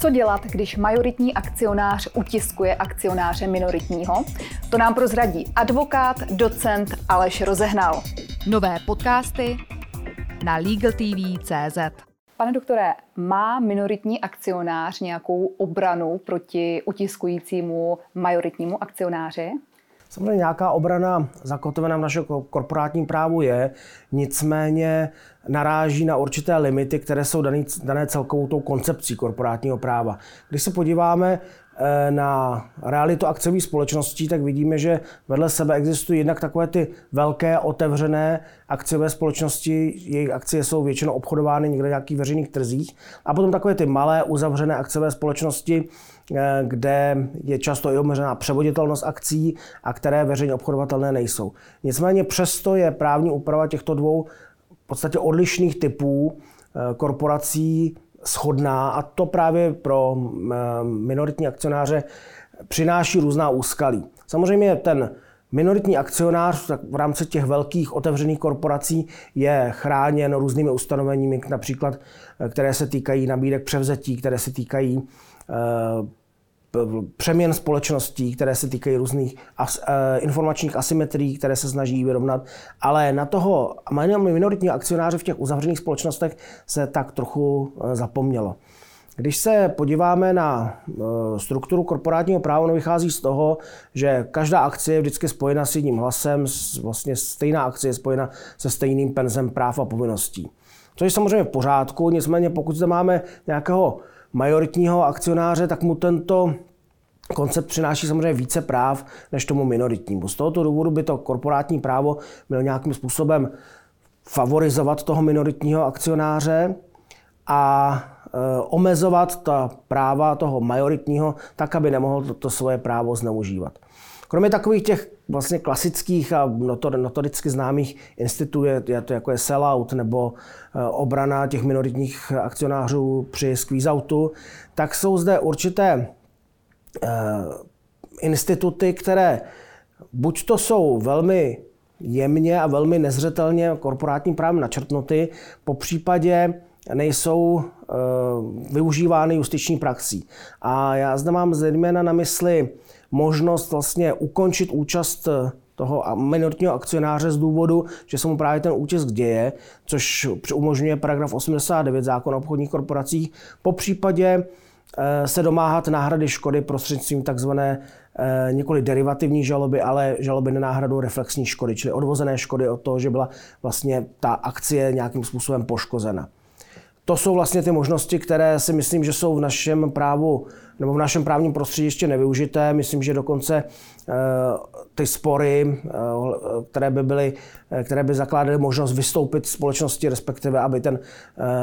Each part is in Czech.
Co dělat, když majoritní akcionář utiskuje akcionáře minoritního? To nám prozradí advokát, docent Aleš Rozehnal. Nové podcasty na LegalTV.cz Pane doktore, má minoritní akcionář nějakou obranu proti utiskujícímu majoritnímu akcionáři? Samozřejmě nějaká obrana zakotvená v našem korporátním právu je, nicméně naráží na určité limity, které jsou dané celkovou tou koncepcí korporátního práva. Když se podíváme na realitu akciových společností, tak vidíme, že vedle sebe existují jednak takové ty velké otevřené akciové společnosti, jejich akcie jsou většinou obchodovány někde v nějakých veřejných trzích, a potom takové ty malé uzavřené akciové společnosti, eh, kde je často i omezená převoditelnost akcí a které veřejně obchodovatelné nejsou. Nicméně přesto je právní úprava těchto dvou podstatě odlišných typů eh, korporací schodná a to právě pro eh, minoritní akcionáře přináší různá úskalí. Samozřejmě ten minoritní akcionář tak v rámci těch velkých otevřených korporací je chráněn různými ustanoveními, například eh, které se týkají nabídek převzetí, které se týkají přeměn společností, které se týkají různých as, e, informačních asymetrií, které se snaží vyrovnat, ale na toho minoritního akcionáře v těch uzavřených společnostech se tak trochu e, zapomnělo. Když se podíváme na e, strukturu korporátního práva, ono vychází z toho, že každá akcie je vždycky spojena s jedním hlasem, vlastně stejná akcie je spojena se stejným penzem práv a povinností. To je samozřejmě v pořádku, nicméně pokud zde máme nějakého majoritního akcionáře, tak mu tento koncept přináší samozřejmě více práv než tomu minoritnímu. Z tohoto důvodu by to korporátní právo mělo nějakým způsobem favorizovat toho minoritního akcionáře a e, omezovat ta práva toho majoritního tak, aby nemohl to, to svoje právo zneužívat. Kromě takových těch vlastně klasických a notoricky známých institutů, je to jako je sellout nebo e, obrana těch minoritních akcionářů při squeeze-outu, tak jsou zde určité e, instituty, které buď to jsou velmi jemně a velmi nezřetelně korporátním právem načrtnuty, po případě nejsou e, využívány justiční praxí. A já zde mám zejména na mysli možnost vlastně ukončit účast toho minoritního akcionáře z důvodu, že se mu právě ten útisk děje, což umožňuje paragraf 89 zákona o obchodních korporacích. Po případě eh, se domáhat náhrady škody prostřednictvím takzvané eh, nikoli derivativní žaloby, ale žaloby na náhradu reflexní škody, čili odvozené škody od toho, že byla vlastně ta akcie nějakým způsobem poškozena. To jsou vlastně ty možnosti, které si myslím, že jsou v našem právu nebo v našem právním prostředí ještě nevyužité. Myslím, že dokonce eh, ty spory, eh, které by, byly, eh, které by zakládaly možnost vystoupit z společnosti, respektive aby ten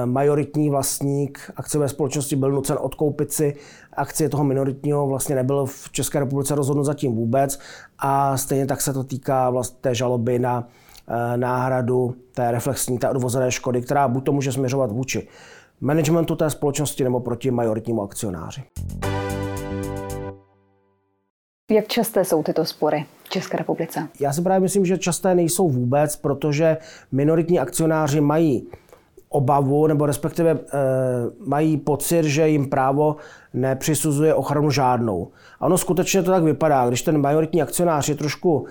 majoritní vlastník akciové společnosti byl nucen odkoupit si akcie toho minoritního, vlastně nebyl v České republice rozhodnut zatím vůbec a stejně tak se to týká vlastně té žaloby na náhradu té reflexní, té odvozené škody, která buď to může směřovat vůči managementu té společnosti nebo proti majoritnímu akcionáři. Jak časté jsou tyto spory v České republice? Já si právě myslím, že časté nejsou vůbec, protože minoritní akcionáři mají obavu, nebo respektive e, mají pocit, že jim právo nepřisuzuje ochranu žádnou. A ono skutečně to tak vypadá. Když ten majoritní akcionář je trošku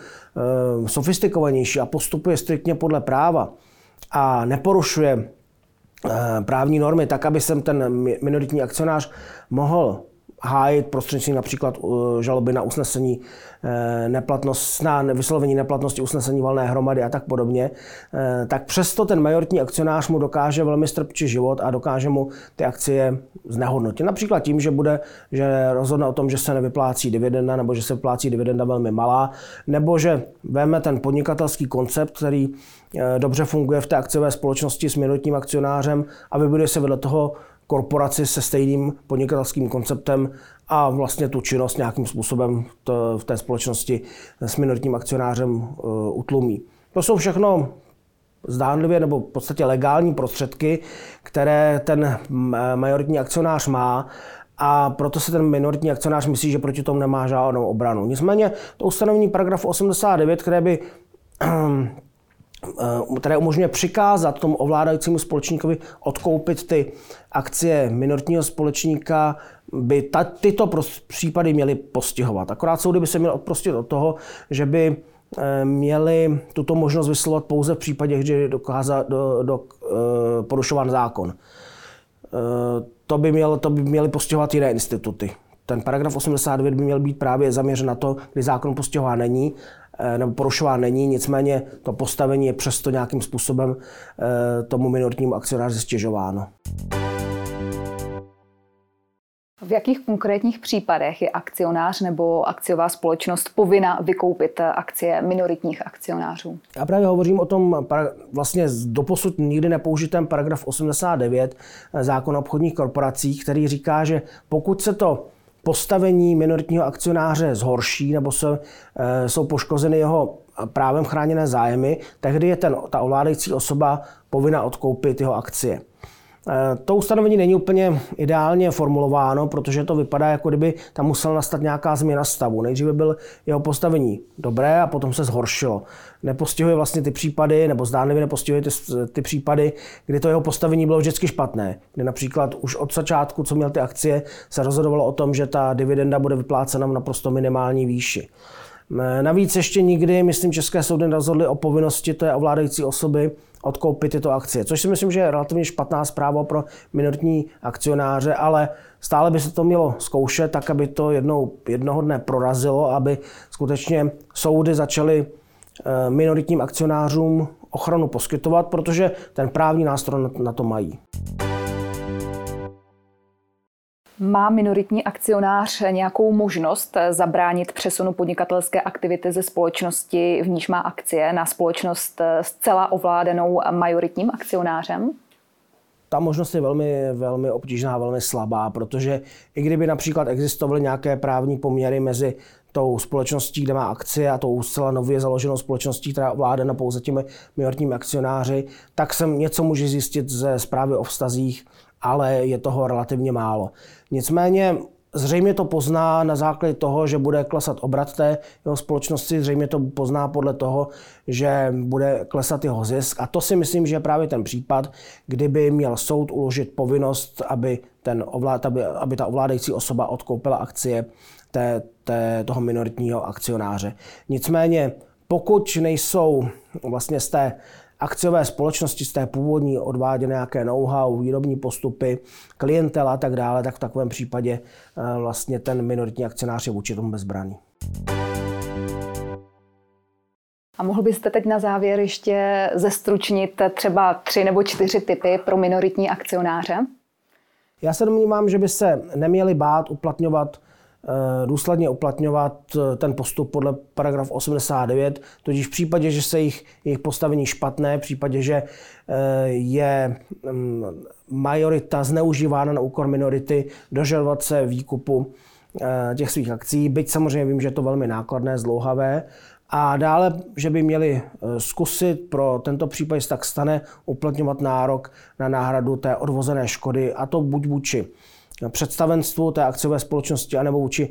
e, sofistikovanější a postupuje striktně podle práva a neporušuje Eh, právní normy, tak aby jsem ten minoritní akcionář mohl hájit prostřednictvím například eh, žaloby na usnesení eh, neplatnost, na vyslovení neplatnosti usnesení valné hromady a tak podobně, tak přesto ten majoritní akcionář mu dokáže velmi strpčit život a dokáže mu ty akcie znehodnotit. Například tím, že bude, že rozhodne o tom, že se nevyplácí dividenda nebo že se vyplácí dividenda velmi malá, nebo že veme ten podnikatelský koncept, který dobře funguje v té akciové společnosti s minoritním akcionářem a vybuduje se vedle toho korporaci se stejným podnikatelským konceptem a vlastně tu činnost nějakým způsobem v té společnosti s minoritním akcionářem e, utlumí. To jsou všechno zdánlivě nebo v podstatě legální prostředky, které ten majoritní akcionář má a proto se ten minoritní akcionář myslí, že proti tomu nemá žádnou obranu. Nicméně to ustanovení paragrafu 89, které by Eh, které umožňuje přikázat tomu ovládajícímu společníkovi odkoupit ty akcie minoritního společníka by ta, tyto případy měly postihovat. Akorát soudy by se měly odprostit od toho, že by eh, měli tuto možnost vyslovat pouze v případě, že dokáza, do, do, eh, porušován zákon. To by, měl, to by měly postihovat jiné instituty. Ten paragraf 89 by měl být právě zaměřen na to, kdy zákon postihován není, nebo porušován není, nicméně to postavení je přesto nějakým způsobem tomu minoritnímu akcionáři stěžováno. V jakých konkrétních případech je akcionář nebo akciová společnost povinna vykoupit akcie minoritních akcionářů? Já právě hovořím o tom vlastně doposud nikdy nepoužitém paragraf 89 zákona o obchodních korporacích, který říká, že pokud se to postavení minoritního akcionáře zhorší nebo se, e, jsou poškozeny jeho právem chráněné zájmy, tehdy je ten, ta ovládající osoba povinna odkoupit jeho akcie. Eh, to ustanovení není úplně ideálně formulováno, protože to vypadá, jako kdyby tam musela nastat nějaká změna stavu. Nejdříve byl jeho postavení dobré a potom se zhoršilo. Nepostihuje vlastně ty případy, nebo zdánlivě nepostihuje ty, ty případy, kdy to jeho postavení bylo vždycky špatné. Kdy například už od začátku, co měl ty akcie, se rozhodovalo o tom, že ta dividenda bude vyplácena v naprosto minimální výši. Eh, navíc ještě nikdy, myslím, České soudy rozhodly o povinnosti té ovládající osoby odkoupit tyto akcie, což si myslím, že je relativně špatná zpráva pro minoritní akcionáře, ale stále by se to mělo zkoušet, tak aby to jednou, jednoho dne prorazilo, aby skutečně soudy začaly eh, minoritním akcionářům ochranu poskytovat, protože ten právní nástroj na to mají. Má minoritní akcionář nějakou možnost zabránit přesunu podnikatelské aktivity ze společnosti, v níž má akcie, na společnost zcela ovládanou majoritním akcionářem? ta možnost je velmi, velmi obtížná, velmi slabá, protože i kdyby například existovaly nějaké právní poměry mezi tou společností, kde má akcie a tou zcela nově založenou společností, která ovládá pouze těmi minoritními akcionáři, tak se něco může zjistit ze zprávy o vztazích ale je toho relativně málo. Nicméně Zřejmě to pozná na základě toho, že bude klesat obrat té jeho společnosti, zřejmě to pozná podle toho, že bude klesat jeho zisk. A to si myslím, že je právě ten případ, kdyby měl soud uložit povinnost, aby, ten ovlád, aby, aby ta ovládající osoba odkoupila akcie té, té, toho minoritního akcionáře. Nicméně, pokud nejsou vlastně z té akciové společnosti z té původní odváděné nějaké know-how, výrobní postupy, klientela a tak dále, tak v takovém případě eh, vlastně ten minoritní akcionář je vůči tomu bezbraný. A mohl byste teď na závěr ještě zestručnit třeba tři nebo čtyři typy pro minoritní akcionáře? Já se domnívám, že by se neměli bát uplatňovat důsledně uplatňovat eh, ten postup podle paragraf 89, totiž v případě, že se jich, jejich postavení špatné, v případě, že eh, je mm, majorita zneužívána na úkor minority, dožadovat se výkupu těch svých akcí, byť samozřejmě vím, že je to velmi nákladné, zdlouhavé, a dále, že by měli zkusit pro tento případ, tak stane, uplatňovat nárok na náhradu té odvozené škody, a to buď vůči představenstvu té akciové společnosti anebo vůči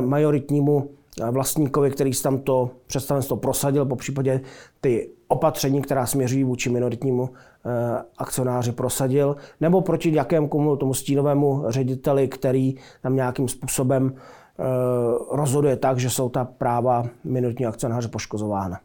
majoritnímu vlastníkovi, který tam to představenstvo prosadil, po případě ty opatření, která směřují vůči minoritnímu eh, akcionáři prosadil, nebo proti jakémkomu tomu stínovému řediteli, který tam nějakým způsobem eh, rozhoduje tak, že jsou ta práva minoritního akcionáře poškozována.